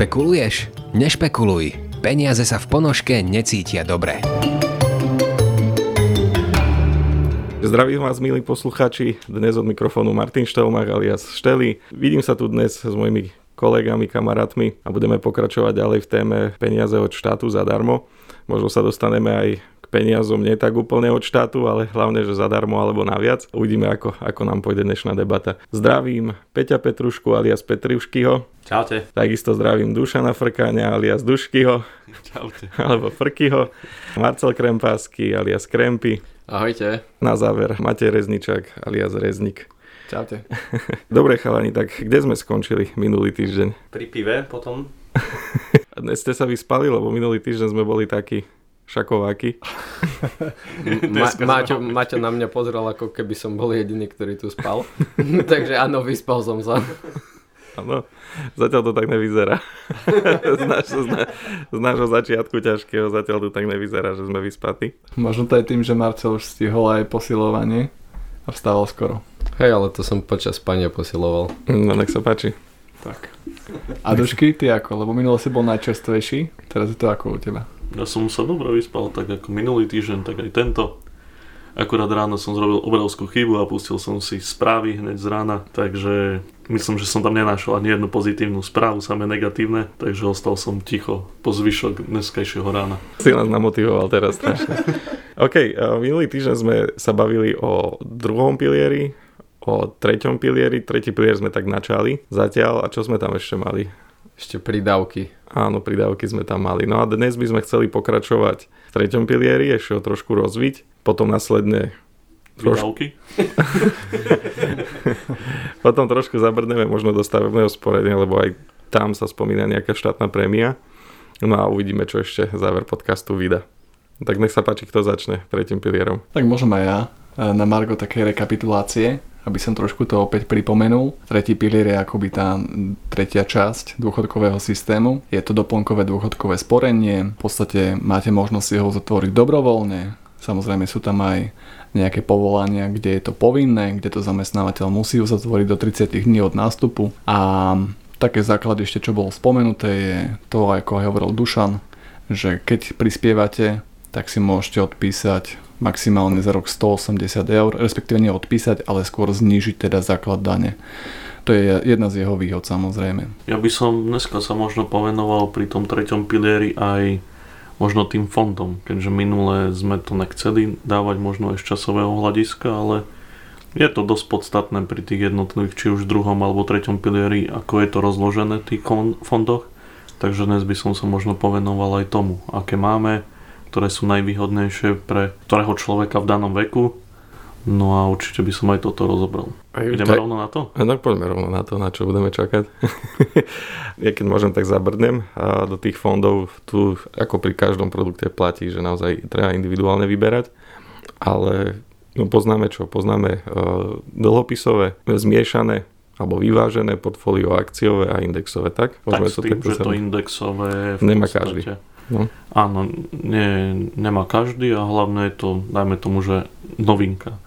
Špekuluješ? Nešpekuluj. Peniaze sa v ponožke necítia dobre. Zdravím vás, milí posluchači. Dnes od mikrofónu Martin Štelmach alias Šteli. Vidím sa tu dnes s mojimi kolegami, kamarátmi a budeme pokračovať ďalej v téme peniaze od štátu zadarmo. Možno sa dostaneme aj peniazom nie tak úplne od štátu, ale hlavne, že zadarmo alebo naviac. Uvidíme, ako, ako nám pôjde dnešná debata. Zdravím Peťa Petrušku alias Petriuškyho. Čaute. Takisto zdravím Dušana Frkáňa alias Duškyho. Čaute. Alebo Frkyho. Marcel Krempásky alias Krempy. Ahojte. Na záver Matej Rezničák alias Reznik. Čaute. Dobre chalani, tak kde sme skončili minulý týždeň? Pri pive potom? Dnes ste sa vyspali, lebo minulý týždeň sme boli takí šakováky. Ma- Maťo, Maťo na mňa pozrel, ako keby som bol jediný, ktorý tu spal. Takže áno, vyspal som sa. Áno, zatiaľ to tak nevyzerá. z, náš, z, na, z nášho začiatku ťažkého zatiaľ to tak nevyzerá, že sme vyspatí. Možno to je tým, že Marcel už stihol aj posilovanie a vstával skoro. Hej, ale to som počas spania posiloval. No nech sa páči. Tak. A Dušky, ty ako? Lebo minule si bol najčerstvejší, teraz je to ako u teba. Ja som sa dobre vyspal, tak ako minulý týždeň, tak aj tento. Akurát ráno som zrobil obrovskú chybu a pustil som si správy hneď z rána, takže myslím, že som tam nenašiel ani jednu pozitívnu správu, samé negatívne, takže ostal som ticho po zvyšok dneskajšieho rána. Si nás namotivoval teraz strašne. OK, minulý týždeň sme sa bavili o druhom pilieri, o treťom pilieri, tretí pilier sme tak načali zatiaľ a čo sme tam ešte mali? Ešte pridávky. Áno, pridávky sme tam mali. No a dnes by sme chceli pokračovať v treťom pilieri, ešte ho trošku rozviť. Potom následne Výdavky? Potom trošku zabrdneme možno do stavebného sporenia, lebo aj tam sa spomína nejaká štátna prémia. No a uvidíme, čo ešte záver podcastu vyda. Tak nech sa páči, kto začne tretím pilierom. Tak môžem aj ja na Margo také rekapitulácie aby som trošku to opäť pripomenul. Tretí pilier je akoby tá tretia časť dôchodkového systému. Je to doplnkové dôchodkové sporenie. V podstate máte možnosť ho zatvoriť dobrovoľne. Samozrejme sú tam aj nejaké povolania, kde je to povinné, kde to zamestnávateľ musí uzatvoriť do 30 dní od nástupu. A také základy ešte, čo bolo spomenuté, je to, ako hovoril Dušan, že keď prispievate, tak si môžete odpísať maximálne za rok 180 eur, respektíve neodpísať, ale skôr znížiť teda základ dane. To je jedna z jeho výhod samozrejme. Ja by som dneska sa možno povenoval pri tom treťom pilieri aj možno tým fondom, keďže minule sme to nechceli dávať možno aj z časového hľadiska, ale je to dosť podstatné pri tých jednotlivých, či už druhom alebo treťom pilieri, ako je to rozložené v tých fondoch. Takže dnes by som sa možno povenoval aj tomu, aké máme, ktoré sú najvýhodnejšie pre ktorého človeka v danom veku. No a určite by som aj toto rozobral. Aj, Ideme tak, rovno na to? No poďme rovno na to, na čo budeme čakať. ja keď môžem, tak zabrdnem a do tých fondov. Tu ako pri každom produkte platí, že naozaj treba individuálne vyberať. Ale no, poznáme čo? Poznáme uh, dlhopisové, zmiešané alebo vyvážené portfólio akciové a indexové, tak? Môžeme tak s tým, že to indexové v Nemá každý. No. Áno, nie, nemá každý a hlavne je to, dajme tomu, že novinka.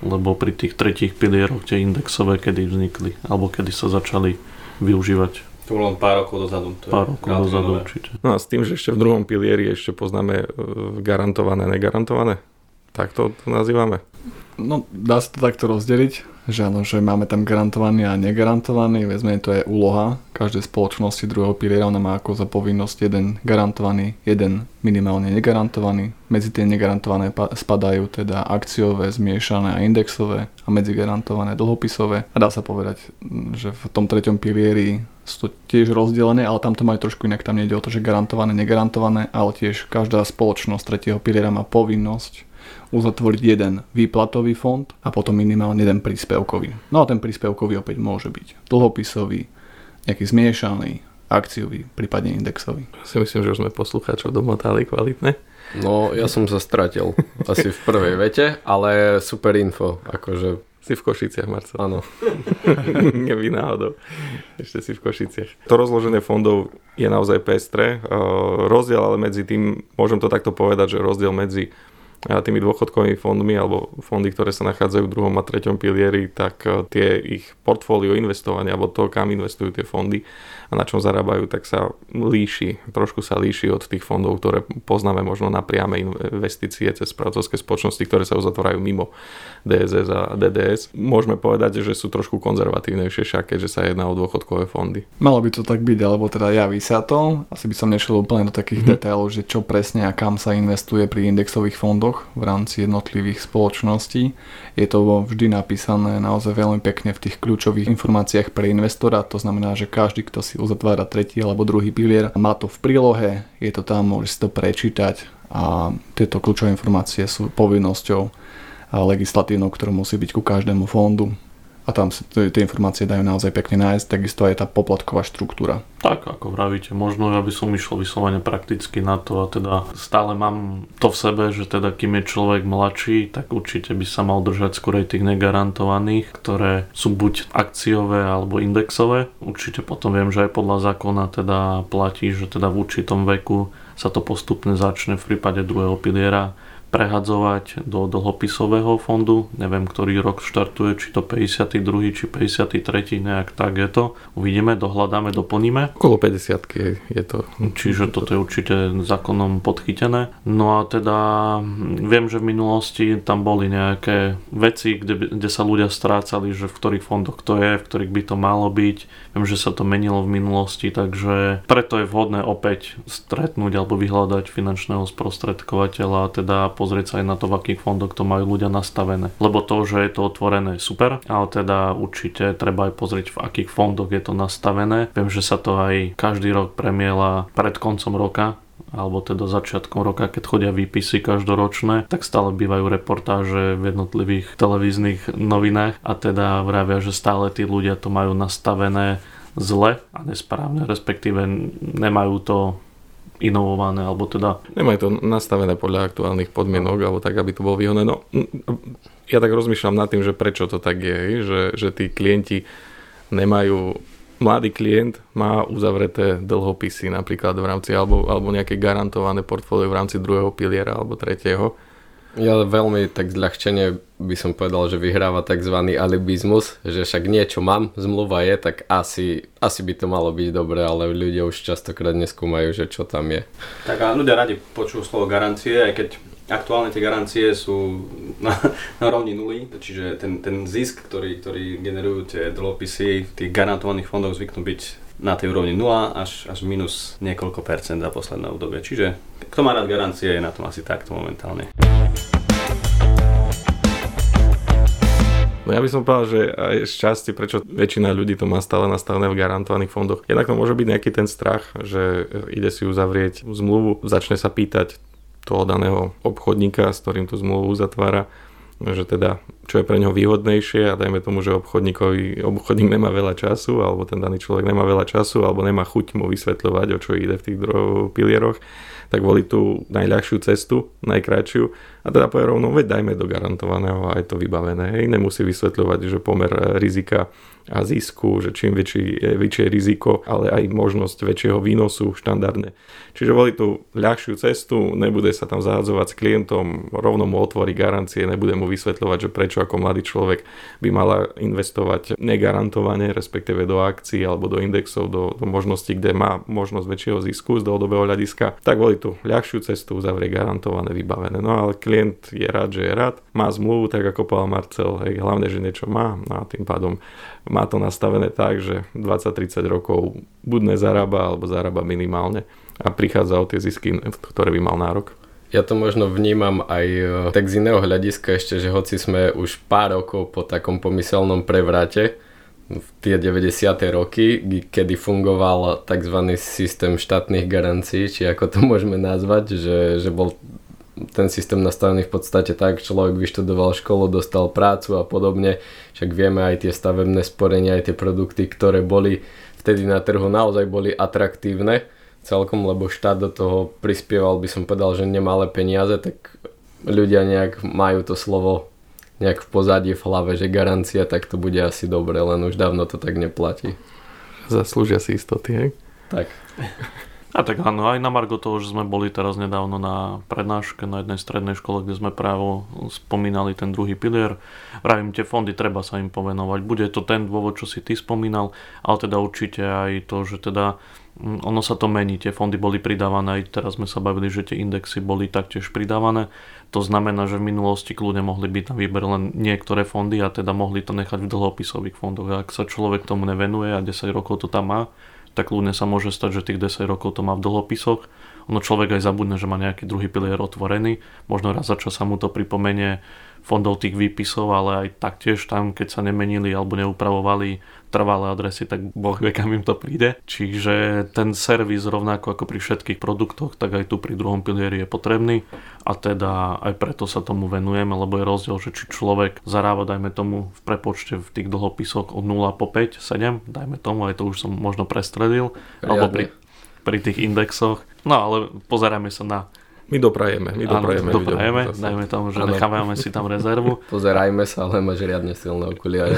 Lebo pri tých tretích pilieroch tie indexové kedy vznikli, alebo kedy sa začali využívať. To bolo len pár rokov dozadu. To pár rokov dozadu určite. No a s tým, že ešte v druhom pilieri ešte poznáme e, garantované, negarantované. Tak to, to nazývame. No, dá sa to takto rozdeliť že áno, že máme tam garantovaný a negarantovaný, vezme to je úloha každej spoločnosti druhého piliera, ona má ako za povinnosť jeden garantovaný, jeden minimálne negarantovaný. Medzi tie negarantované spadajú teda akciové, zmiešané a indexové a medzi garantované dlhopisové. A dá sa povedať, že v tom treťom pilieri sú to tiež rozdelené, ale tam to majú trošku inak. Tam nejde o to, že garantované, negarantované, ale tiež každá spoločnosť tretieho piliera má povinnosť uzatvoriť jeden výplatový fond a potom minimálne jeden príspevkový. No a ten príspevkový opäť môže byť dlhopisový, nejaký zmiešaný, akciový, prípadne indexový. Si myslím, že už sme poslucháčov domotali kvalitne. No, ja som sa stratil asi v prvej vete, ale super info, akože si v Košiciach, Marcel. Áno. Nevy náhodou. Ešte si v Košiciach. To rozloženie fondov je naozaj pestré. Rozdiel ale medzi tým, môžem to takto povedať, že rozdiel medzi tými dôchodkovými fondmi alebo fondy, ktoré sa nachádzajú v druhom a treťom pilieri, tak e, tie ich portfólio investovania alebo to, kam investujú tie fondy a na čom zarábajú, tak sa líši, trošku sa líši od tých fondov, ktoré poznáme možno na priame investície cez správcovské spoločnosti, ktoré sa uzatvárajú mimo DSS a DDS. Môžeme povedať, že sú trošku konzervatívnejšie však, keďže sa jedná o dôchodkové fondy. Malo by to tak byť, alebo teda javí sa to. Asi by som nešiel úplne do takých mm-hmm. detailov, že čo presne a kam sa investuje pri indexových fondoch fondoch v rámci jednotlivých spoločností. Je to vždy napísané naozaj veľmi pekne v tých kľúčových informáciách pre investora, to znamená, že každý, kto si uzatvára tretí alebo druhý pilier, má to v prílohe, je to tam, môže si to prečítať a tieto kľúčové informácie sú povinnosťou legislatívnou, ktorú musí byť ku každému fondu a tam sa tie informácie dajú naozaj pekne nájsť, takisto aj tá poplatková štruktúra. Tak, ako vravíte, možno ja by som išiel vyslovene prakticky na to a teda stále mám to v sebe, že teda kým je človek mladší, tak určite by sa mal držať skôr tých negarantovaných, ktoré sú buď akciové alebo indexové. Určite potom viem, že aj podľa zákona teda platí, že teda v určitom veku sa to postupne začne v prípade druhého piliera prehadzovať do dlhopisového fondu. Neviem, ktorý rok štartuje, či to 52. či 53. nejak tak je to. Uvidíme, dohľadáme, doplníme. Okolo 50 je to. Čiže toto je určite zákonom podchytené. No a teda viem, že v minulosti tam boli nejaké veci, kde, kde sa ľudia strácali, že v ktorých fondoch to je, v ktorých by to malo byť. Viem, že sa to menilo v minulosti, takže preto je vhodné opäť stretnúť alebo vyhľadať finančného sprostredkovateľa, teda pozrieť sa aj na to, v akých fondoch to majú ľudia nastavené. Lebo to, že je to otvorené, super, ale teda určite treba aj pozrieť, v akých fondoch je to nastavené. Viem, že sa to aj každý rok premiela pred koncom roka, alebo teda začiatkom roka, keď chodia výpisy každoročné, tak stále bývajú reportáže v jednotlivých televíznych novinách a teda vravia, že stále tí ľudia to majú nastavené zle a nesprávne, respektíve nemajú to inovované, alebo teda... Nemajú to nastavené podľa aktuálnych podmienok, alebo tak, aby to bolo výhodné. No, ja tak rozmýšľam nad tým, že prečo to tak je, že, že tí klienti nemajú mladý klient má uzavreté dlhopisy napríklad v rámci alebo, alebo nejaké garantované portfólio v rámci druhého piliera alebo tretieho ja veľmi tak zľahčene by som povedal, že vyhráva tzv. alibizmus, že však niečo mám, zmluva je, tak asi, asi by to malo byť dobré, ale ľudia už častokrát neskúmajú, že čo tam je. Tak a ľudia radi počujú slovo garancie, aj keď aktuálne tie garancie sú na, na rovni nuly, čiže ten, ten zisk, ktorý, ktorý generujú tie dlhopisy v tých garantovaných fondoch zvyknú byť na tej úrovni 0 až, až minus niekoľko percent za posledné obdobie. Čiže kto má rád garancie, je na tom asi takto momentálne. No ja by som povedal, že aj z časti, prečo väčšina ľudí to má stále nastavené v garantovaných fondoch. Jednak to môže byť nejaký ten strach, že ide si uzavrieť zmluvu, začne sa pýtať toho daného obchodníka, s ktorým tú zmluvu uzatvára, že teda čo je pre neho výhodnejšie a dajme tomu, že obchodníkovi, obchodník nemá veľa času alebo ten daný človek nemá veľa času alebo nemá chuť mu vysvetľovať, o čo ide v tých pilieroch, tak volí tú najľahšiu cestu, najkračšiu a teda povie rovno, veď dajme do garantovaného a je to vybavené. Hej, nemusí vysvetľovať, že pomer rizika a zisku, že čím väčší, je väčšie riziko, ale aj možnosť väčšieho výnosu štandardne. Čiže volí tú ľahšiu cestu, nebude sa tam zahadzovať s klientom, rovno mu otvorí garancie, nebude mu vysvetľovať, že prečo ako mladý človek by mala investovať negarantovane, respektíve do akcií alebo do indexov, do, do možností, kde má možnosť väčšieho zisku z dlhodobého hľadiska, tak volí tú ľahšiu cestu, uzavrie garantované, vybavené. No ale klient je rád, že je rád, má zmluvu, tak ako povedal Marcel, hej, hlavne, že niečo má no a tým pádom má to nastavené tak, že 20-30 rokov buď nezarába, alebo zarába minimálne a prichádza o tie zisky, ktoré by mal nárok. Ja to možno vnímam aj e, tak z iného hľadiska ešte, že hoci sme už pár rokov po takom pomyselnom prevrate, v tie 90. roky, kedy fungoval tzv. systém štátnych garancií, či ako to môžeme nazvať, že, že bol ten systém nastavený v podstate tak, človek vyštudoval školu, dostal prácu a podobne, však vieme aj tie stavebné sporenia, aj tie produkty, ktoré boli vtedy na trhu naozaj boli atraktívne celkom, lebo štát do toho prispieval, by som povedal, že nemalé peniaze, tak ľudia nejak majú to slovo nejak v pozadí v hlave, že garancia, tak to bude asi dobre, len už dávno to tak neplatí. Zaslúžia si istoty, hej? Tak. A tak áno, aj na Margo toho, že sme boli teraz nedávno na prednáške na jednej strednej škole, kde sme práve spomínali ten druhý pilier. Vravím, tie fondy treba sa im povenovať. Bude to ten dôvod, čo si ty spomínal, ale teda určite aj to, že teda ono sa to mení, tie fondy boli pridávané, aj teraz sme sa bavili, že tie indexy boli taktiež pridávané. To znamená, že v minulosti kľudne mohli byť na výber len niektoré fondy a teda mohli to nechať v dlhopisových fondoch. A ak sa človek tomu nevenuje a 10 rokov to tam má, tak ľudne sa môže stať, že tých 10 rokov to má v dlhopisoch. Ono človek aj zabudne, že má nejaký druhý pilier otvorený. Možno raz za čo sa mu to pripomenie fondov tých výpisov, ale aj taktiež tam, keď sa nemenili alebo neupravovali trvalé adresy, tak boh vie, kam im to príde. Čiže ten servis rovnako ako pri všetkých produktoch, tak aj tu pri druhom pilieri je potrebný a teda aj preto sa tomu venujeme, lebo je rozdiel, že či človek zarába, dajme tomu v prepočte v tých dlhopisoch od 0 po 5, 7, dajme tomu, aj to už som možno prestredil, alebo pri, pri tých indexoch. No ale pozeráme sa na my doprajeme, my doprajeme. Áno, doprajeme, dajme tomu, že ano. nechávame si tam rezervu. Pozerajme sa, ale máš riadne silné okuliare.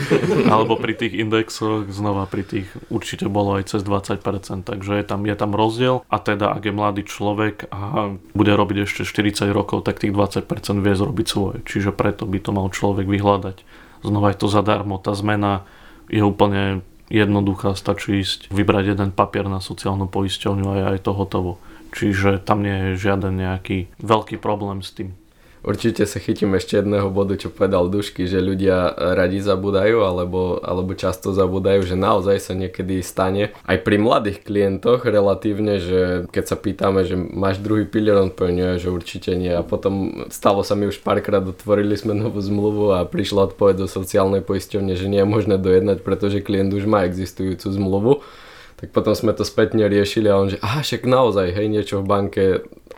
Alebo pri tých indexoch, znova pri tých určite bolo aj cez 20%, takže je tam, je tam rozdiel a teda ak je mladý človek a bude robiť ešte 40 rokov, tak tých 20% vie zrobiť svoje. Čiže preto by to mal človek vyhľadať. Znova je to zadarmo, tá zmena je úplne jednoduchá, stačí ísť, vybrať jeden papier na sociálnu poisťovňu a je aj to hotovo. Čiže tam nie je žiaden nejaký veľký problém s tým. Určite sa chytím ešte jedného bodu, čo povedal Dušky, že ľudia radi zabudajú alebo, alebo často zabudajú, že naozaj sa niekedy stane aj pri mladých klientoch relatívne, že keď sa pýtame, že máš druhý pilier, on povie, že určite nie. A potom stalo sa mi už párkrát, otvorili sme novú zmluvu a prišla odpoveď do sociálnej poisťovne, že nie je možné dojednať, pretože klient už má existujúcu zmluvu tak potom sme to spätne riešili a on že aha, však naozaj, hej, niečo v banke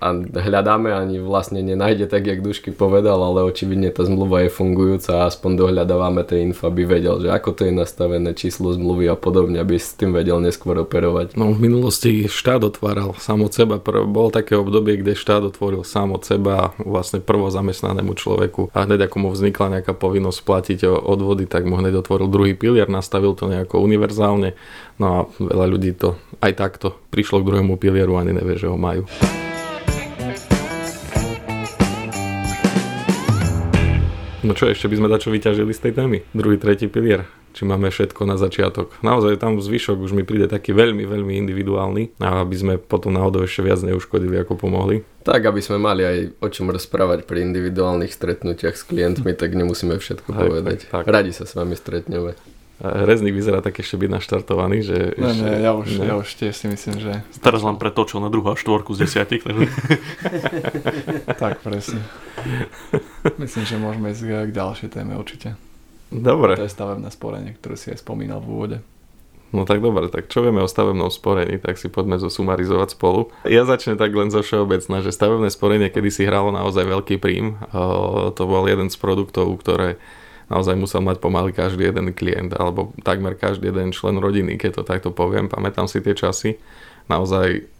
a hľadáme, ani vlastne nenájde tak, jak Dušky povedal, ale očividne tá zmluva je fungujúca a aspoň dohľadávame tie info, aby vedel, že ako to je nastavené, číslo zmluvy a podobne, aby s tým vedel neskôr operovať. No v minulosti štát otváral sám od seba, bolo také obdobie, kde štát otvoril sám od seba vlastne prvo zamestnanému človeku a hneď ako mu vznikla nejaká povinnosť platiť odvody, tak mu hneď otvoril druhý pilier, nastavil to nejako univerzálne, no a veľa ľudí to aj takto prišlo k druhému pilieru ani nevie, že ho majú. No čo, ešte by sme dačo vyťažili z tej témy? Druhý, tretí pilier. Či máme všetko na začiatok. Naozaj tam zvyšok už mi príde taký veľmi, veľmi individuálny a aby sme potom náhodou ešte viac neuškodili, ako pomohli. Tak, aby sme mali aj o čom rozprávať pri individuálnych stretnutiach s klientmi, tak nemusíme všetko tak, povedať. Tak, tak. Radi sa s vami stretneme. Rezník vyzerá tak ešte byť naštartovaný, že... Ne, ešte, ne, ja už, ne. ja už tiež si myslím, že... Teraz len pretočil na druhú a štvorku z desiatich. Takže... tak, presne. Myslím, že môžeme ísť k ďalšej téme určite. Dobre. To je stavebné sporenie, ktoré si aj spomínal v úvode. No tak dobre, tak čo vieme o stavebnom sporení, tak si poďme zosumarizovať spolu. Ja začnem tak len zo všeobecna, že stavebné sporenie kedy si hralo naozaj veľký prím. To bol jeden z produktov, ktoré naozaj musel mať pomaly každý jeden klient, alebo takmer každý jeden člen rodiny, keď to takto poviem. Pamätám si tie časy. Naozaj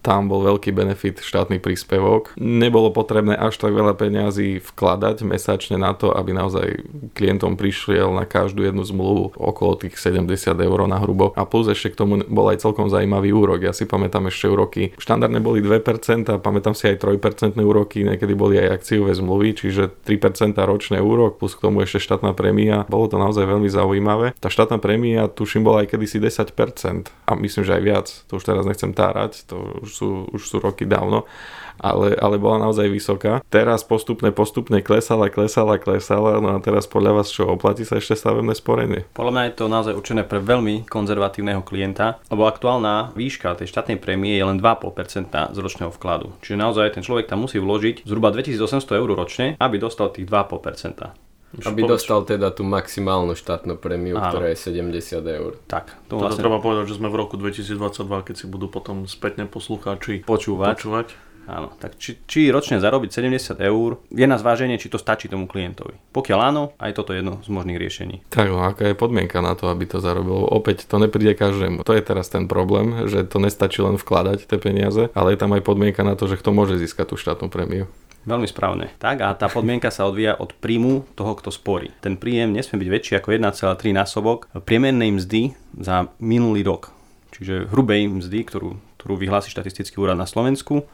tam bol veľký benefit štátny príspevok. Nebolo potrebné až tak veľa peňazí vkladať mesačne na to, aby naozaj klientom prišiel na každú jednu zmluvu okolo tých 70 eur na hrubo. A plus ešte k tomu bol aj celkom zaujímavý úrok. Ja si pamätám ešte úroky. Štandardne boli 2% a pamätám si aj 3% úroky, niekedy boli aj akciové zmluvy, čiže 3% ročné úrok plus k tomu ešte štátna prémia. Bolo to naozaj veľmi zaujímavé. Tá štátna prémia tuším bola aj kedysi 10% a myslím, že aj viac. To už teraz nechcem tárať, to sú, už sú roky dávno, ale, ale bola naozaj vysoká. Teraz postupne, postupne klesala, klesala, klesala, no a teraz podľa vás čo, oplatí sa ešte stavebné sporenie? Podľa mňa je to naozaj určené pre veľmi konzervatívneho klienta, lebo aktuálna výška tej štátnej prémie je len 2,5% z ročného vkladu. Čiže naozaj ten človek tam musí vložiť zhruba 2800 eur ročne, aby dostal tých 2,5%. Už aby povedz. dostal teda tú maximálnu štátnu prémiu, Áno. ktorá je 70 eur. Tak. To vlastne... treba povedať, že sme v roku 2022, keď si budú potom spätne poslucháči počúvať. počúvať. Áno, tak či, či ročne zarobiť 70 eur, je na zváženie, či to stačí tomu klientovi. Pokiaľ áno, aj toto je jedno z možných riešení. Tak, no, aká je podmienka na to, aby to zarobilo? Opäť to nepríde každému. To je teraz ten problém, že to nestačí len vkladať tie peniaze, ale je tam aj podmienka na to, že kto môže získať tú štátnu prémiu. Veľmi správne. Tak a tá podmienka sa odvíja od príjmu toho, kto sporí. Ten príjem nesmie byť väčší ako 1,3 násobok priemernej mzdy za minulý rok. Čiže hrubej mzdy, ktorú ktorú vyhlási štatistický úrad na Slovensku,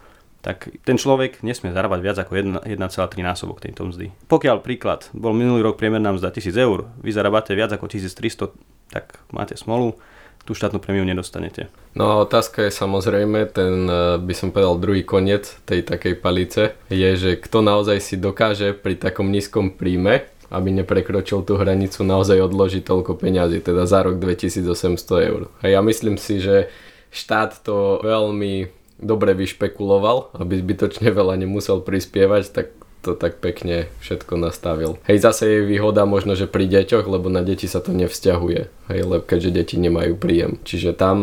tak ten človek nesmie zarábať viac ako 1,3 násobok tejto mzdy. Pokiaľ príklad, bol minulý rok priemerná mzda 1000 eur, vy zarábate viac ako 1300, tak máte smolu, tú štátnu prémiu nedostanete. No a otázka je samozrejme, ten eh, by som povedal druhý koniec tej takej palice, je, že kto naozaj si dokáže pri takom nízkom príjme, aby neprekročil tú hranicu, naozaj odložiť toľko peňazí, teda za rok 2800 eur. A ja myslím si, že štát to veľmi dobre vyšpekuloval, aby zbytočne veľa nemusel prispievať, tak to tak pekne všetko nastavil. Hej, zase je výhoda možno, že pri deťoch, lebo na deti sa to nevzťahuje, hej, lebo keďže deti nemajú príjem. Čiže tam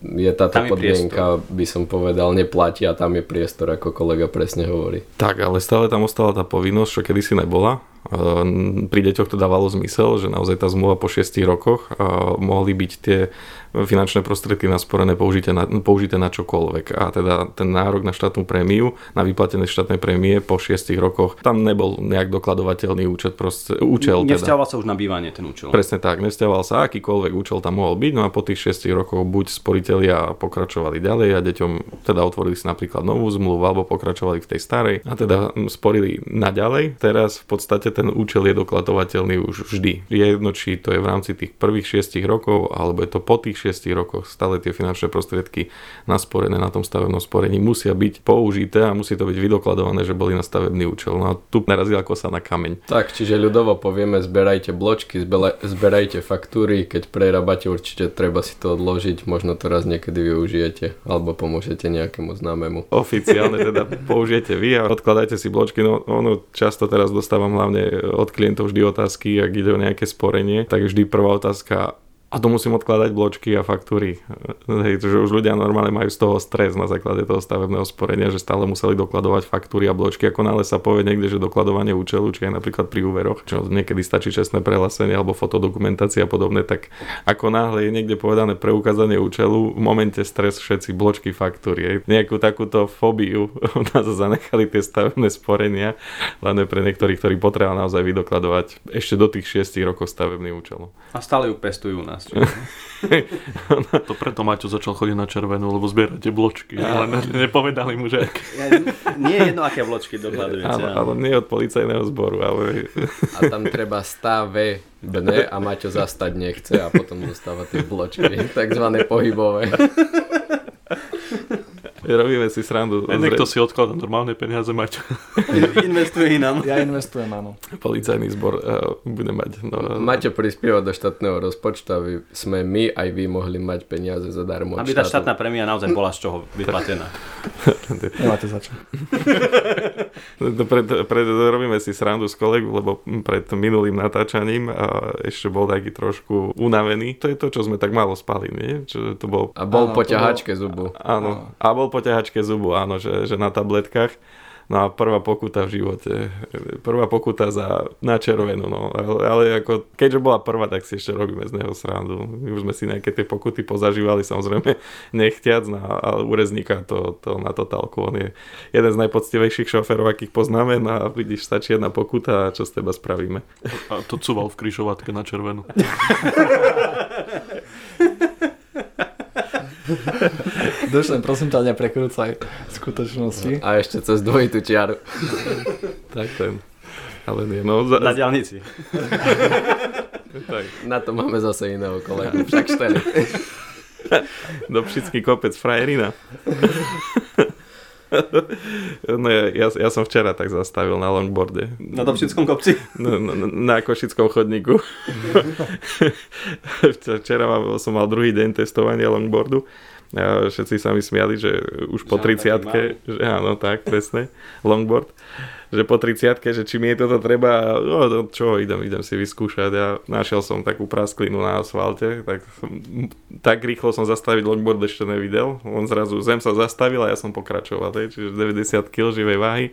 je táto tam podmienka, priestor. by som povedal, neplatí a tam je priestor, ako kolega presne hovorí. Tak, ale stále tam ostala tá povinnosť, čo kedysi nebola, Ehm, pri deťoch to dávalo zmysel, že naozaj tá zmluva po 6 rokoch mohli byť tie finančné prostriedky nasporené použité na, použité na čokoľvek. A teda ten nárok na štátnu prémiu, na vyplatené štátnej prémie po 6 rokoch, tam nebol nejak dokladovateľný účet, proste, účel. Teda. Nevzťahoval sa už na bývanie ten účel. Presne tak, nevzťahoval sa akýkoľvek účel tam mohol byť, no a po tých 6 rokoch buď sporiteľia pokračovali ďalej a deťom teda otvorili si napríklad novú zmluvu alebo pokračovali v tej starej a teda sporili naďalej. Teraz v podstate ten účel je dokladovateľný už vždy. Je jedno, či to je v rámci tých prvých 6 rokov, alebo je to po tých 6 rokoch. Stále tie finančné prostriedky nasporené na tom stavebnom sporení musia byť použité a musí to byť vydokladované, že boli na stavebný účel. No a tu narazí ako sa na kameň. Tak, čiže ľudovo povieme, zberajte bločky, zberajte faktúry, keď prerábate určite treba si to odložiť, možno to raz niekedy využijete, alebo pomôžete nejakému známemu. Oficiálne teda použijete vy a odkladajte si bločky, no ono často teraz dostávam hlavne od klientov vždy otázky, ak ide o nejaké sporenie, tak vždy prvá otázka, a to musím odkladať bločky a faktúry. Hej, že už ľudia normálne majú z toho stres na základe toho stavebného sporenia, že stále museli dokladovať faktúry a bločky. Ako nále sa povie niekde, že dokladovanie účelu, či aj napríklad pri úveroch, čo niekedy stačí čestné prehlásenie alebo fotodokumentácia a podobné, tak ako náhle je niekde povedané preukázanie účelu, v momente stres všetci bločky faktúry. Hej. Nejakú takúto fóbiu nás zanechali tie stavebné sporenia, hlavne pre niektorých, ktorí potrebujú naozaj vydokladovať ešte do tých 6 rokov stavebný účel. A stále ju pestujú nás. to preto Maťo začal chodiť na červenú, lebo zbierate bločky, ja. ale nepovedali mu, že... Ja, nie je jedno, aké bločky dohľadujete. Ale, ale nie od policajného zboru. Ale... A tam treba stave dne a Maťo zastať nechce a potom dostáva tie bločky, takzvané pohybové. Robíme si srandu. A niekto si odkladá normálne peniaze mať. Investuje nám. Ja investujem, áno. Policajný zbor uh, bude mať. No, Máte prispievať do štátneho rozpočtu, aby sme my aj vy mohli mať peniaze zadarmo. Aby tá štátna premia naozaj bola z čoho vyplatená. Nemáte za čo. pred, pred, robíme si srandu s kolegu, lebo pred minulým natáčaním a ešte bol taký trošku unavený. To je to, čo sme tak málo spali, nie? Čo to bol... A bol po ťahačke zubu. Áno. A bol po ťahačke zubu, áno, že, že na tabletkách. No a prvá pokuta v živote. Prvá pokuta za na červenú, no. Ale, ale ako, keďže bola prvá, tak si ešte robíme z neho srandu. My už sme si nejaké tie pokuty pozažívali, samozrejme nechtiac, no, ale úrezníka to, to na totálku. On je jeden z najpoctivejších šoferov, akých poznáme, no a vidíš, stačí jedna pokuta a čo z teba spravíme. A to cúval v kryžovatke na červenú. Došlem, prosím ťa, neprekrúcaj skutočnosti. A ešte cez dvojitú čiaru. tak ten. Ale nie, no... Za... Na diálnici. tak. Na to máme zase iného kolegu, však štyri. Dobšický kopec frajerina. No ja, ja, ja som včera tak zastavil na longboarde. Na Dobšickom kopci? Na, na, na Košickom chodníku. včera som mal druhý deň testovania longboardu. A všetci sa mi smiali, že už po 30 že áno, tak, presne, longboard že po 30 že či mi je toto treba, no, no čo, idem, idem si vyskúšať. Ja našiel som takú prasklinu na asfalte, tak, tak rýchlo som zastaviť longboard ešte nevidel. On zrazu, zem sa zastavil a ja som pokračoval, čiže 90 kg živej váhy.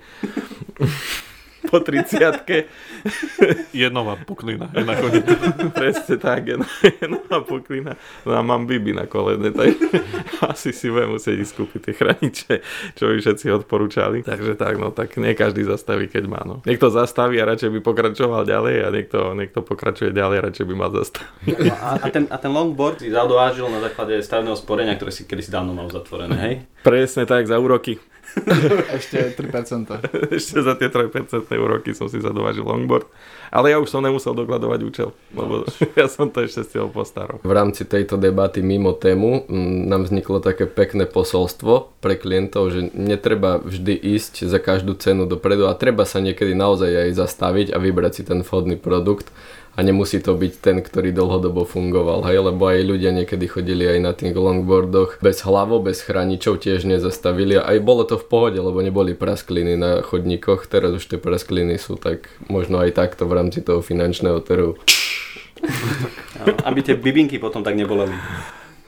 Po 30 Je nová puklina, je nakoniec. Presne tak, je, je nová puklina. No a mám Bibi na kolene, tak asi si budem musieť ísť kúpiť tie chraniče, čo by všetci odporúčali. Takže tak, no tak nie každý zastaví, keď má. No. Niekto zastaví a radšej by pokračoval ďalej a niekto, niekto pokračuje ďalej a radšej by mal zastaviť. No a, a, ten, a ten longboard si zadovážil na základe stavebného sporenia, ktoré si kedysi dávno mal zatvorené, hej? Presne tak, za úroky. Ešte 3%. Ešte za tie 3% úroky som si zadovážil longboard. Ale ja už som nemusel dokladovať účel, lebo ja som to ešte stihol po starom. V rámci tejto debaty mimo tému mm, nám vzniklo také pekné posolstvo pre klientov, že netreba vždy ísť za každú cenu dopredu a treba sa niekedy naozaj aj zastaviť a vybrať si ten vhodný produkt a nemusí to byť ten, ktorý dlhodobo fungoval, hej, lebo aj ľudia niekedy chodili aj na tých longboardoch bez hlavo, bez chráničov tiež nezastavili a aj bolo to v pohode, lebo neboli praskliny na chodníkoch, teraz už tie praskliny sú tak možno aj takto v rámci toho finančného trhu. Aby tie bibinky potom tak neboleli.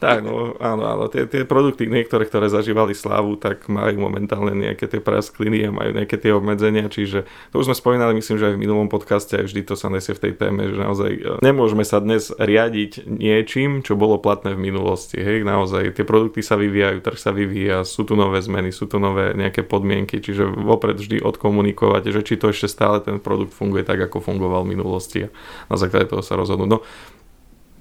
Tak, no áno, áno. Tie, tie produkty niektoré, ktoré zažívali slávu, tak majú momentálne nejaké tie praskliny a majú nejaké tie obmedzenia, čiže to už sme spomínali, myslím, že aj v minulom podcaste, aj vždy to sa nesie v tej téme, že naozaj e, nemôžeme sa dnes riadiť niečím, čo bolo platné v minulosti. Hej, naozaj tie produkty sa vyvíjajú, trh sa vyvíja, sú tu nové zmeny, sú tu nové nejaké podmienky, čiže vopred vždy odkomunikovať, že či to ešte stále ten produkt funguje tak, ako fungoval v minulosti a na základe toho sa rozhodnúť. No,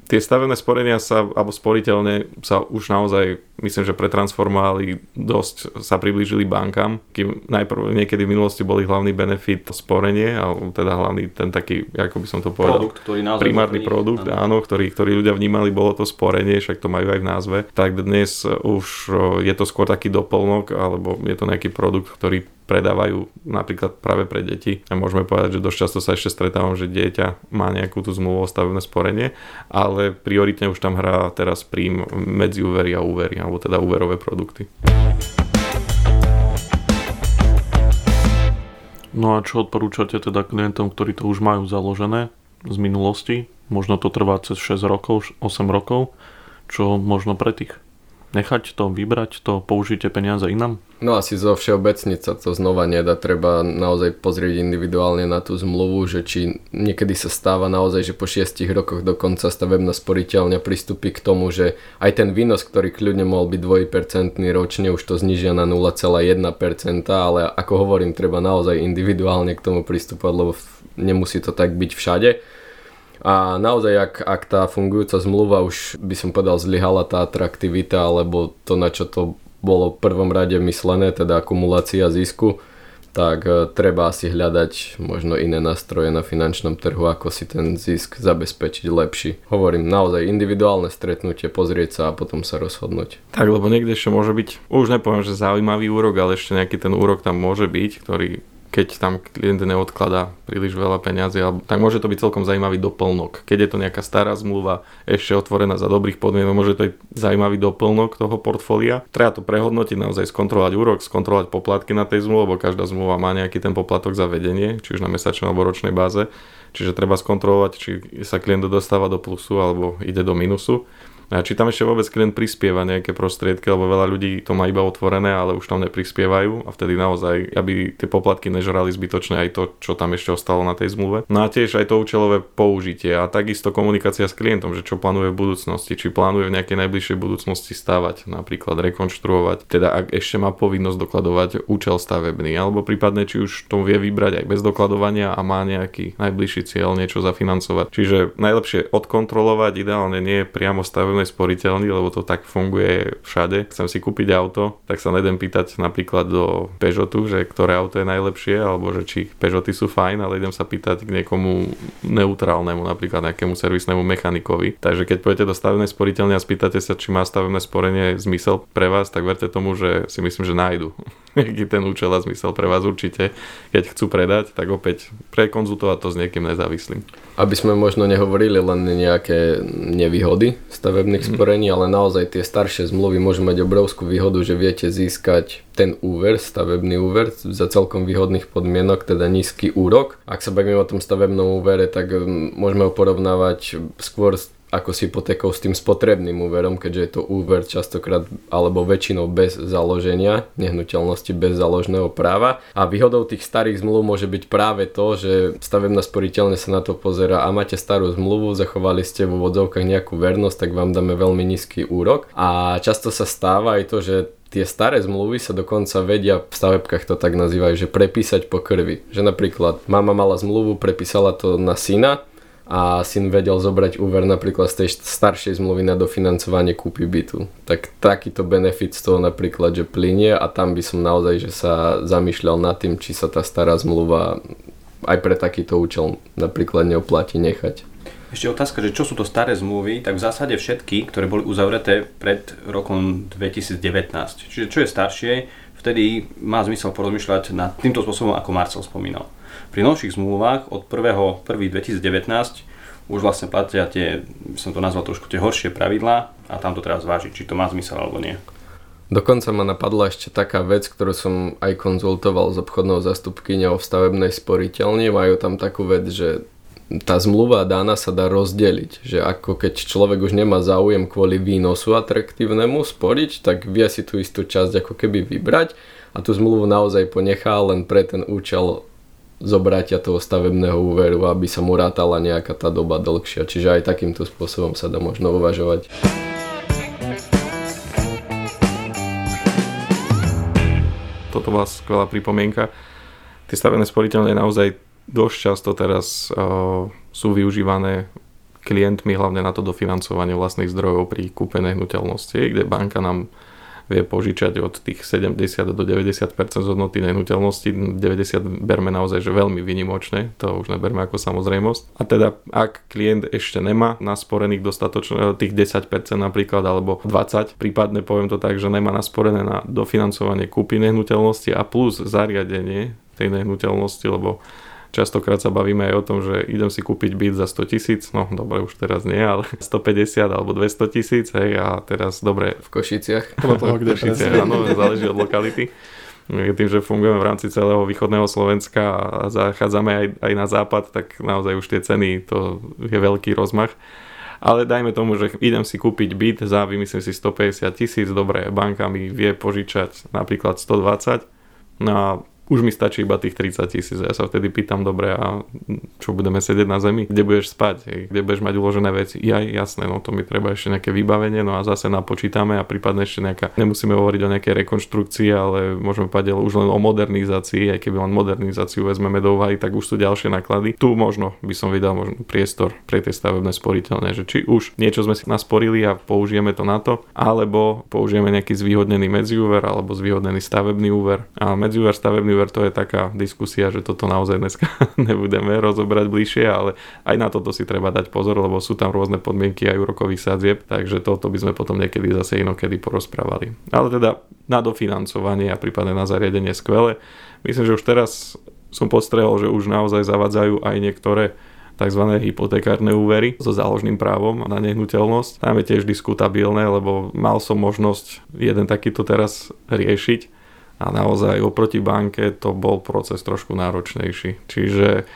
tie stavebné sporenia sa, alebo sporiteľne sa už naozaj, myslím, že pretransformovali dosť, sa priblížili bankám, kým najprv niekedy v minulosti boli hlavný benefit sporenie, alebo teda hlavný ten taký, ako by som to povedal, Produkt, ktorý naozaj primárny zvolený, produkt, áno. ktorý, ktorý ľudia vnímali, bolo to sporenie, však to majú aj v názve, tak dnes už o, je to skôr taký doplnok, alebo je to nejaký produkt, ktorý predávajú napríklad práve pre deti. A môžeme povedať, že dosť často sa ešte stretávam, že dieťa má nejakú tú zmluvu o stavebné sporenie, ale prioritne už tam hrá teraz príjm medzi úvery a úvery, alebo teda úverové produkty. No a čo odporúčate teda klientom, ktorí to už majú založené z minulosti? Možno to trvá cez 6 rokov, 8 rokov. Čo možno pre tých? Nechať to, vybrať to, použite peniaze inám? No asi zo všeobecniť sa to znova nedá, treba naozaj pozrieť individuálne na tú zmluvu, že či niekedy sa stáva naozaj, že po 6 rokoch dokonca stavebná sporiteľňa pristúpi k tomu, že aj ten výnos, ktorý kľudne mohol byť 2% ročne, už to znižia na 0,1%, ale ako hovorím, treba naozaj individuálne k tomu pristúpať, lebo nemusí to tak byť všade. A naozaj, ak, ak tá fungujúca zmluva už by som povedal zlyhala tá atraktivita, alebo to, na čo to bolo v prvom rade myslené, teda akumulácia zisku, tak e, treba asi hľadať možno iné nástroje na finančnom trhu, ako si ten zisk zabezpečiť lepší. Hovorím, naozaj individuálne stretnutie, pozrieť sa a potom sa rozhodnúť. Tak, lebo niekde ešte môže byť, už nepoviem, že zaujímavý úrok, ale ešte nejaký ten úrok tam môže byť, ktorý keď tam klient neodkladá príliš veľa peňazí, tak môže to byť celkom zaujímavý doplnok. Keď je to nejaká stará zmluva, ešte otvorená za dobrých podmienok, môže to byť zaujímavý doplnok toho portfólia. Treba to prehodnotiť, naozaj skontrolovať úrok, skontrolovať poplatky na tej zmluve, lebo každá zmluva má nejaký ten poplatok za vedenie, či už na mesačnej alebo ročnej báze. Čiže treba skontrolovať, či sa klient dostáva do plusu alebo ide do minusu. A či tam ešte vôbec klient prispieva nejaké prostriedky, lebo veľa ľudí to má iba otvorené, ale už tam neprispievajú a vtedy naozaj, aby tie poplatky nežrali zbytočne aj to, čo tam ešte ostalo na tej zmluve. No a tiež aj to účelové použitie a takisto komunikácia s klientom, že čo plánuje v budúcnosti, či plánuje v nejakej najbližšej budúcnosti stavať, napríklad rekonštruovať, teda ak ešte má povinnosť dokladovať účel stavebný, alebo prípadne či už to vie vybrať aj bez dokladovania a má nejaký najbližší cieľ niečo zafinancovať. Čiže najlepšie odkontrolovať, ideálne nie priamo stavebnej sporiteľný, lebo to tak funguje všade. Chcem si kúpiť auto, tak sa nedem pýtať napríklad do Peugeotu, že ktoré auto je najlepšie, alebo že či Peugeoty sú fajn, ale idem sa pýtať k niekomu neutrálnemu, napríklad nejakému servisnému mechanikovi. Takže keď pôjdete do stavebnej sporiteľne a spýtate sa, či má stavebné sporenie zmysel pre vás, tak verte tomu, že si myslím, že nájdu aký ten účel a zmysel pre vás určite. Keď chcú predať, tak opäť prekonzultovať to s niekým nezávislým. Aby sme možno nehovorili len nejaké nevýhody stavebných sporení, ale naozaj tie staršie zmluvy môžu mať obrovskú výhodu, že viete získať ten úver, stavebný úver za celkom výhodných podmienok, teda nízky úrok. Ak sa bavíme o tom stavebnom úvere, tak mm, môžeme ho porovnávať skôr s ako s hypotékou s tým spotrebným úverom, keďže je to úver častokrát alebo väčšinou bez založenia, nehnuteľnosti bez založného práva. A výhodou tých starých zmluv môže byť práve to, že stavebná sporiteľne sa na to pozera a máte starú zmluvu, zachovali ste v úvodzovkách nejakú vernosť, tak vám dáme veľmi nízky úrok. A často sa stáva aj to, že tie staré zmluvy sa dokonca vedia, v stavebkách to tak nazývajú, že prepísať po krvi. Že napríklad mama mala zmluvu, prepísala to na syna a syn vedel zobrať úver napríklad z tej staršej zmluvy na dofinancovanie kúpy bytu. Tak takýto benefit z toho napríklad, že plinie a tam by som naozaj, že sa zamýšľal nad tým, či sa tá stará zmluva aj pre takýto účel napríklad neoplatí nechať. Ešte otázka, že čo sú to staré zmluvy, tak v zásade všetky, ktoré boli uzavreté pred rokom 2019. Čiže čo je staršie, vtedy má zmysel porozmýšľať nad týmto spôsobom, ako Marcel spomínal. Pri novších zmluvách od 1.1.2019 už vlastne platia tie, by som to nazval trošku tie horšie pravidlá a tam to treba zvážiť, či to má zmysel alebo nie. Dokonca ma napadla ešte taká vec, ktorú som aj konzultoval s obchodnou zastupkyňou v stavebnej sporiteľni. Majú tam takú vec, že tá zmluva dána sa dá rozdeliť, že ako keď človek už nemá záujem kvôli výnosu atraktívnemu sporiť, tak vie si tú istú časť ako keby vybrať a tú zmluvu naozaj ponechá len pre ten účel zobratia toho stavebného úveru, aby sa mu rátala nejaká tá doba dlhšia. Čiže aj takýmto spôsobom sa dá možno uvažovať. Toto bola skvelá pripomienka. Tie stavebné sporiteľne naozaj dosť často teraz uh, sú využívané klientmi hlavne na to dofinancovanie vlastných zdrojov pri kúpe nehnuteľnosti, kde banka nám vie požičať od tých 70 do 90% z hodnoty nehnuteľnosti. 90 berme naozaj, že veľmi vynimočné, to už neberme ako samozrejmosť. A teda, ak klient ešte nemá nasporených dostatočne tých 10% napríklad, alebo 20, prípadne poviem to tak, že nemá nasporené na dofinancovanie kúpy nehnuteľnosti a plus zariadenie tej nehnuteľnosti, lebo Častokrát sa bavíme aj o tom, že idem si kúpiť byt za 100 tisíc, no dobre, už teraz nie, ale 150 alebo 200 tisíc, hej, a teraz dobre. V Košiciach. v Košiciach, áno, záleží od lokality. Tým, že fungujeme v rámci celého východného Slovenska a zachádzame aj, aj na západ, tak naozaj už tie ceny, to je veľký rozmach. Ale dajme tomu, že idem si kúpiť byt za, vymyslím si 150 tisíc, dobre, banka mi vie požičať napríklad 120, no a už mi stačí iba tých 30 tisíc. Ja sa vtedy pýtam, dobre, a čo budeme sedieť na zemi? Kde budeš spať? Hej? Kde budeš mať uložené veci? Ja, jasné, no to mi treba ešte nejaké vybavenie, no a zase napočítame a prípadne ešte nejaká, nemusíme hovoriť o nejakej rekonštrukcii, ale môžeme povedať už len o modernizácii, aj keby len modernizáciu vezmeme do úvahy, tak už sú ďalšie náklady. Tu možno by som vydal možno priestor pre tie stavebné sporiteľne, že či už niečo sme si nasporili a použijeme to na to, alebo použijeme nejaký zvýhodnený medziúver alebo zvýhodnený stavebný úver. A medziúver stavebný úver to je taká diskusia, že toto naozaj dneska nebudeme rozobrať bližšie, ale aj na toto si treba dať pozor, lebo sú tam rôzne podmienky aj úrokových sadzieb, takže toto by sme potom niekedy zase inokedy porozprávali. Ale teda na dofinancovanie a prípadne na zariadenie skvelé. Myslím, že už teraz som postrehol, že už naozaj zavadzajú aj niektoré tzv. hypotekárne úvery so záložným právom na nehnuteľnosť. Tam je tiež diskutabilné, lebo mal som možnosť jeden takýto teraz riešiť a naozaj oproti banke to bol proces trošku náročnejší. Čiže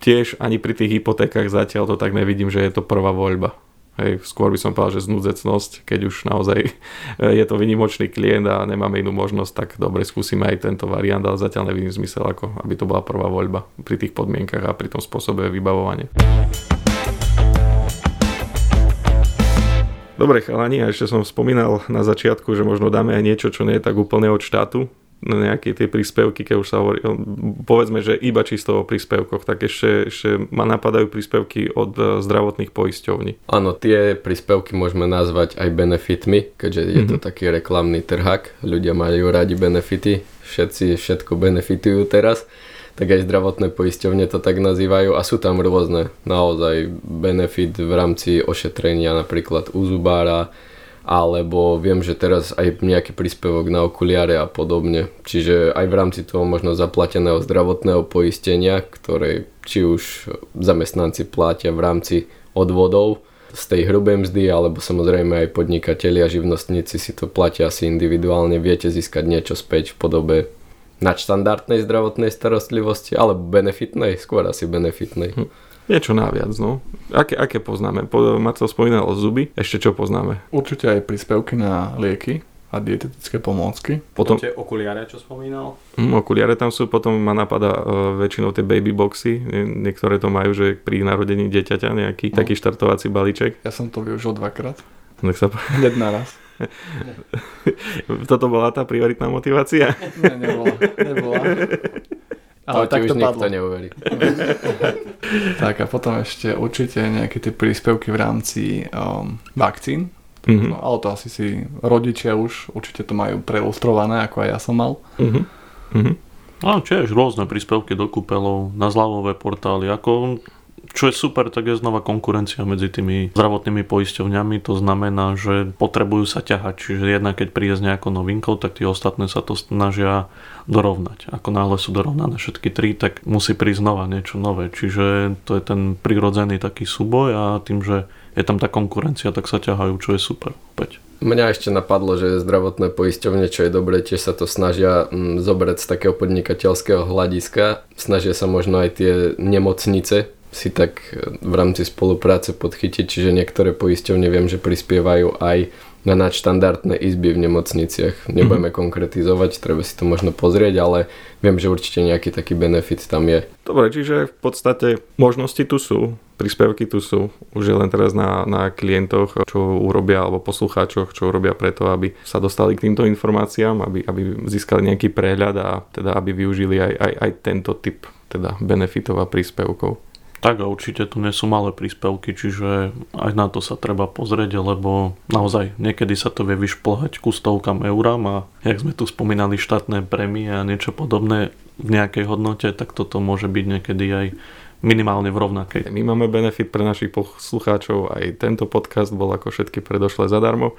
tiež ani pri tých hypotékach zatiaľ to tak nevidím, že je to prvá voľba. Hej, skôr by som povedal, že znúdzecnosť, keď už naozaj je to vynimočný klient a nemáme inú možnosť, tak dobre, skúsime aj tento variant, ale zatiaľ nevidím zmysel, ako aby to bola prvá voľba pri tých podmienkach a pri tom spôsobe vybavovania. Dobre chalani, a ešte som spomínal na začiatku, že možno dáme aj niečo, čo nie je tak úplne od štátu, na nejaké tie príspevky, keď už sa hovorí, povedzme, že iba čisto o príspevkoch, tak ešte, ešte ma napadajú príspevky od e, zdravotných poisťovní. Áno, tie príspevky môžeme nazvať aj benefitmi, keďže je to mm-hmm. taký reklamný trhák, ľudia majú radi benefity, všetci všetko benefitujú teraz tak aj zdravotné poisťovne to tak nazývajú a sú tam rôzne naozaj benefit v rámci ošetrenia napríklad u zubára alebo viem, že teraz aj nejaký príspevok na okuliare a podobne. Čiže aj v rámci toho možno zaplateného zdravotného poistenia, ktoré či už zamestnanci platia v rámci odvodov z tej hrubej mzdy, alebo samozrejme aj podnikatelia, živnostníci si to platia asi individuálne, viete získať niečo späť v podobe nadštandardnej zdravotnej starostlivosti, alebo benefitnej, skôr asi benefitnej. Hm. Niečo naviac, no. Aké, aké poznáme? Po, Marcel spomínal zuby, ešte čo poznáme? Určite aj príspevky na lieky a dietetické pomôcky. Potom, tie okuliare, čo spomínal. hm, okuliare tam sú, potom ma napadá uh, väčšinou tie baby boxy, Nie- niektoré to majú, že pri narodení dieťaťa nejaký No. taký štartovací balíček. Ja som to využil dvakrát. Nech sa... Hneď naraz. Toto bola tá prioritná motivácia? Ne, nebola. nebola. Ale to tak už to nikto padlo. neuverí. Tak a potom ešte určite nejaké tie príspevky v rámci um, vakcín. Mhm. No, ale to asi si rodičia už určite to majú preilustrované, ako aj ja som mal. Mhm. Mhm. A tiež rôzne príspevky do kúpeľov na zľavové portály. Ako, čo je super, tak je znova konkurencia medzi tými zdravotnými poisťovňami. To znamená, že potrebujú sa ťahať. Čiže jedna, keď príde s nejakou novinkou, tak tie ostatné sa to snažia dorovnať. Ako náhle sú dorovnané všetky tri, tak musí prísť znova niečo nové. Čiže to je ten prirodzený taký súboj a tým, že je tam tá konkurencia, tak sa ťahajú, čo je super. Opäť. Mňa ešte napadlo, že zdravotné poisťovne, čo je dobré, tiež sa to snažia mm, zobrať z takého podnikateľského hľadiska. Snažia sa možno aj tie nemocnice si tak e, v rámci spolupráce podchytiť, čiže niektoré poisťovne viem, že prispievajú aj na nadštandardné izby v nemocniciach. Nebudeme konkretizovať, treba si to možno pozrieť, ale viem, že určite nejaký taký benefit tam je. Dobre, čiže v podstate možnosti tu sú, príspevky tu sú, už je len teraz na, na klientoch, čo urobia, alebo poslucháčoch, čo urobia preto, aby sa dostali k týmto informáciám, aby, aby získali nejaký prehľad a teda aby využili aj, aj, aj tento typ teda benefitov a príspevkov. Tak a určite tu nie sú malé príspevky, čiže aj na to sa treba pozrieť, lebo naozaj niekedy sa to vie vyšplhať ku stovkám eurám a jak sme tu spomínali štátne prémie a niečo podobné v nejakej hodnote, tak toto môže byť niekedy aj minimálne v rovnakej. My máme benefit pre našich poslucháčov, aj tento podcast bol ako všetky predošlé zadarmo.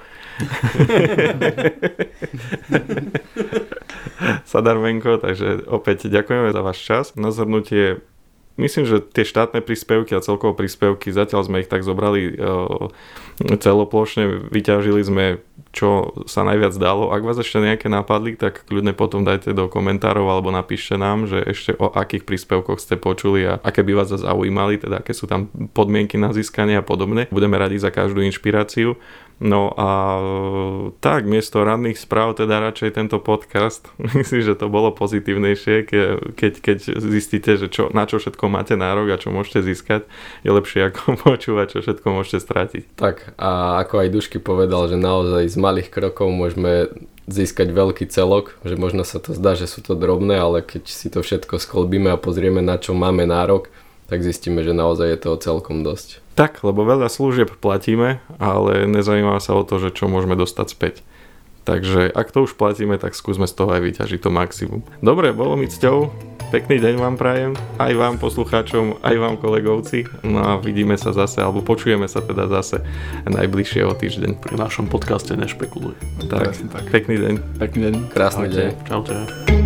Sadarmenko, takže opäť ďakujeme za váš čas. Na zhrnutie Myslím, že tie štátne príspevky a celkovo príspevky, zatiaľ sme ich tak zobrali e, celoplošne, vyťažili sme, čo sa najviac dalo. Ak vás ešte nejaké napadli, tak kľudne potom dajte do komentárov alebo napíšte nám, že ešte o akých príspevkoch ste počuli a aké by vás zaujímali, teda aké sú tam podmienky na získanie a podobne. Budeme radi za každú inšpiráciu. No a tak, miesto radných správ teda radšej tento podcast. Myslím, že to bolo pozitívnejšie, ke- keď, keď zistíte, že čo, na čo všetko máte nárok a čo môžete získať. Je lepšie ako počúvať, čo všetko môžete stratiť. Tak a ako aj Dušky povedal, že naozaj z malých krokov môžeme získať veľký celok, že možno sa to zdá, že sú to drobné, ale keď si to všetko skolbíme a pozrieme na čo máme nárok, tak zistíme, že naozaj je toho celkom dosť. Tak, lebo veľa služieb platíme, ale nezaujíma sa o to, že čo môžeme dostať späť. Takže ak to už platíme, tak skúsme z toho aj vyťažiť to maximum. Dobre, bolo mi cťou. Pekný deň vám prajem, aj vám poslucháčom, aj vám kolegovci. No a vidíme sa zase, alebo počujeme sa teda zase najbližšie o týždeň. Pri našom podcaste nešpekuluj. Tak, tak. pekný deň. Pekný deň. Krásny Ahojte. deň. Čaute.